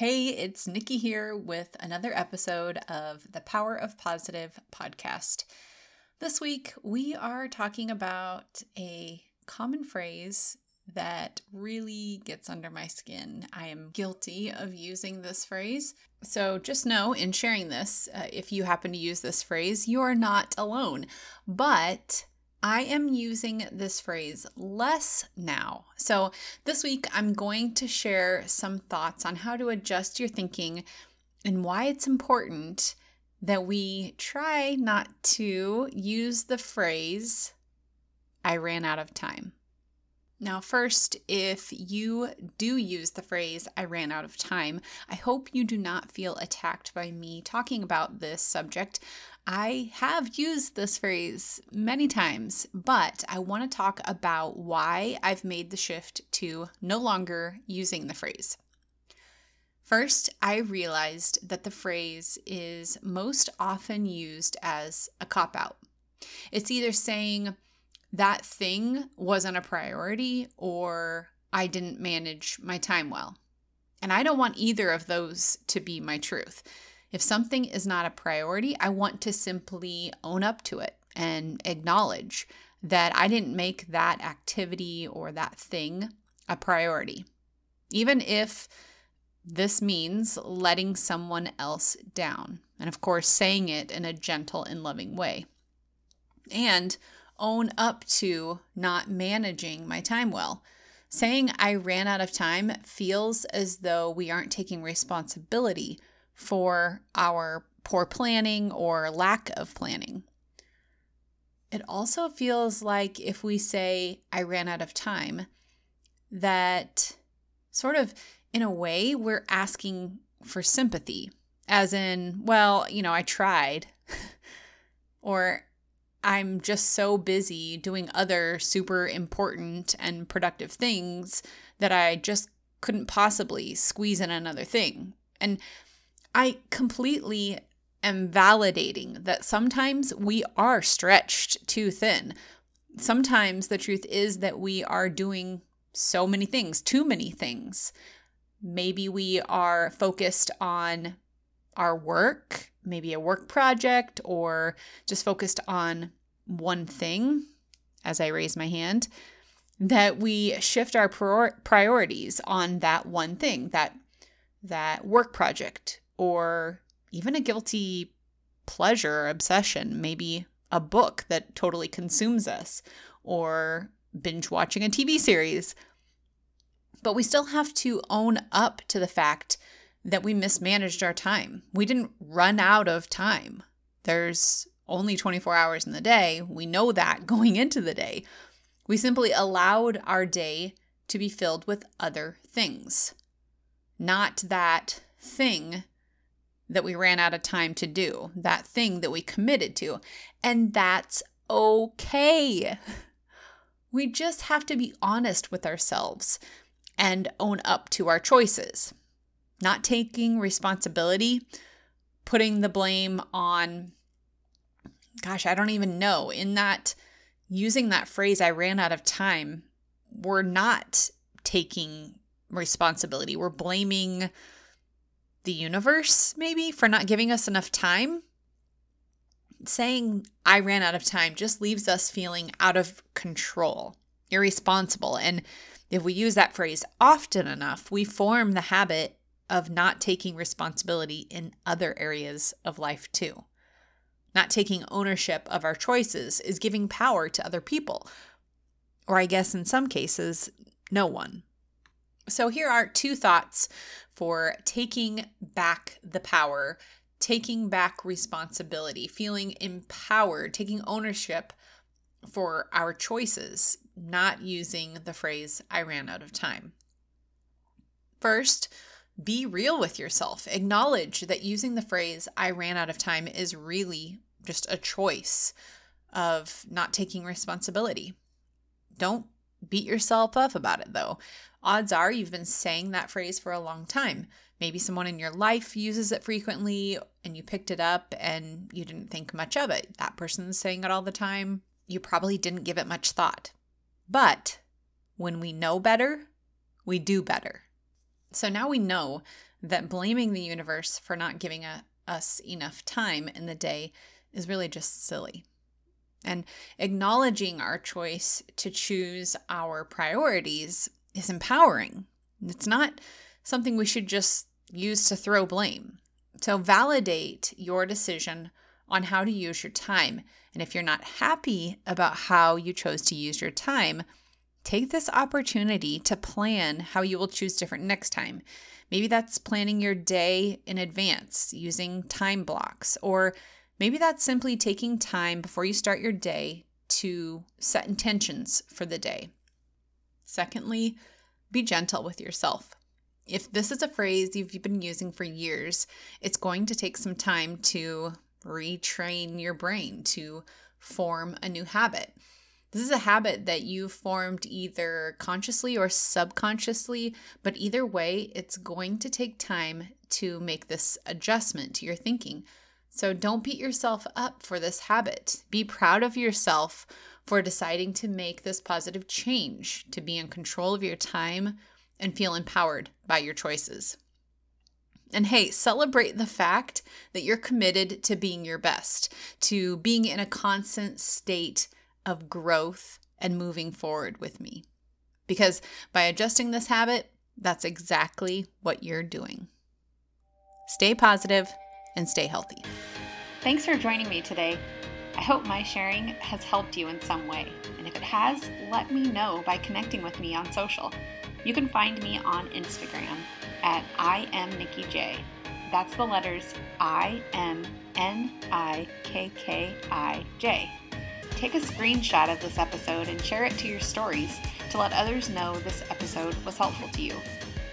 Hey, it's Nikki here with another episode of the Power of Positive podcast. This week, we are talking about a common phrase that really gets under my skin. I am guilty of using this phrase. So just know in sharing this, uh, if you happen to use this phrase, you're not alone. But I am using this phrase less now. So, this week I'm going to share some thoughts on how to adjust your thinking and why it's important that we try not to use the phrase, I ran out of time. Now, first, if you do use the phrase, I ran out of time, I hope you do not feel attacked by me talking about this subject. I have used this phrase many times, but I want to talk about why I've made the shift to no longer using the phrase. First, I realized that the phrase is most often used as a cop out. It's either saying that thing wasn't a priority or I didn't manage my time well. And I don't want either of those to be my truth. If something is not a priority, I want to simply own up to it and acknowledge that I didn't make that activity or that thing a priority. Even if this means letting someone else down. And of course, saying it in a gentle and loving way. And own up to not managing my time well. Saying I ran out of time feels as though we aren't taking responsibility for our poor planning or lack of planning. It also feels like if we say, I ran out of time, that sort of in a way we're asking for sympathy, as in, well, you know, I tried, or I'm just so busy doing other super important and productive things that I just couldn't possibly squeeze in another thing. And I completely am validating that sometimes we are stretched too thin. Sometimes the truth is that we are doing so many things, too many things. Maybe we are focused on our work, maybe a work project, or just focused on one thing, as I raise my hand, that we shift our priorities on that one thing, that that work project or even a guilty pleasure or obsession, maybe a book that totally consumes us, or binge watching a TV series. But we still have to own up to the fact that we mismanaged our time. We didn't run out of time. There's only 24 hours in the day. We know that going into the day. We simply allowed our day to be filled with other things, not that thing that we ran out of time to do, that thing that we committed to. And that's okay. We just have to be honest with ourselves and own up to our choices. Not taking responsibility, putting the blame on, gosh, I don't even know. In that, using that phrase, I ran out of time, we're not taking responsibility. We're blaming the universe, maybe, for not giving us enough time. Saying I ran out of time just leaves us feeling out of control, irresponsible. And if we use that phrase often enough, we form the habit of not taking responsibility in other areas of life too. Not taking ownership of our choices is giving power to other people, or I guess in some cases, no one. So, here are two thoughts for taking back the power, taking back responsibility, feeling empowered, taking ownership for our choices, not using the phrase, I ran out of time. First, be real with yourself. Acknowledge that using the phrase, I ran out of time, is really just a choice of not taking responsibility. Don't beat yourself up about it though odds are you've been saying that phrase for a long time. Maybe someone in your life uses it frequently and you picked it up and you didn't think much of it. That person's saying it all the time. You probably didn't give it much thought. But when we know better, we do better. So now we know that blaming the universe for not giving a, us enough time in the day is really just silly. And acknowledging our choice to choose our priorities is empowering. It's not something we should just use to throw blame. So validate your decision on how to use your time. And if you're not happy about how you chose to use your time, take this opportunity to plan how you will choose different next time. Maybe that's planning your day in advance using time blocks, or maybe that's simply taking time before you start your day to set intentions for the day. Secondly, be gentle with yourself. If this is a phrase you've been using for years, it's going to take some time to retrain your brain to form a new habit. This is a habit that you've formed either consciously or subconsciously, but either way, it's going to take time to make this adjustment to your thinking. So don't beat yourself up for this habit. Be proud of yourself for deciding to make this positive change, to be in control of your time and feel empowered by your choices. And hey, celebrate the fact that you're committed to being your best, to being in a constant state of growth and moving forward with me. Because by adjusting this habit, that's exactly what you're doing. Stay positive and stay healthy. Thanks for joining me today. I hope my sharing has helped you in some way. And if it has, let me know by connecting with me on social. You can find me on Instagram at I am Nikki J. That's the letters I M N I K K I J. Take a screenshot of this episode and share it to your stories to let others know this episode was helpful to you.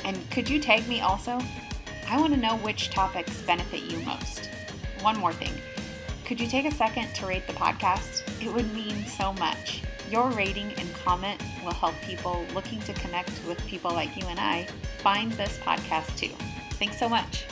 And could you tag me also? I want to know which topics benefit you most. One more thing. Could you take a second to rate the podcast? It would mean so much. Your rating and comment will help people looking to connect with people like you and I find this podcast too. Thanks so much.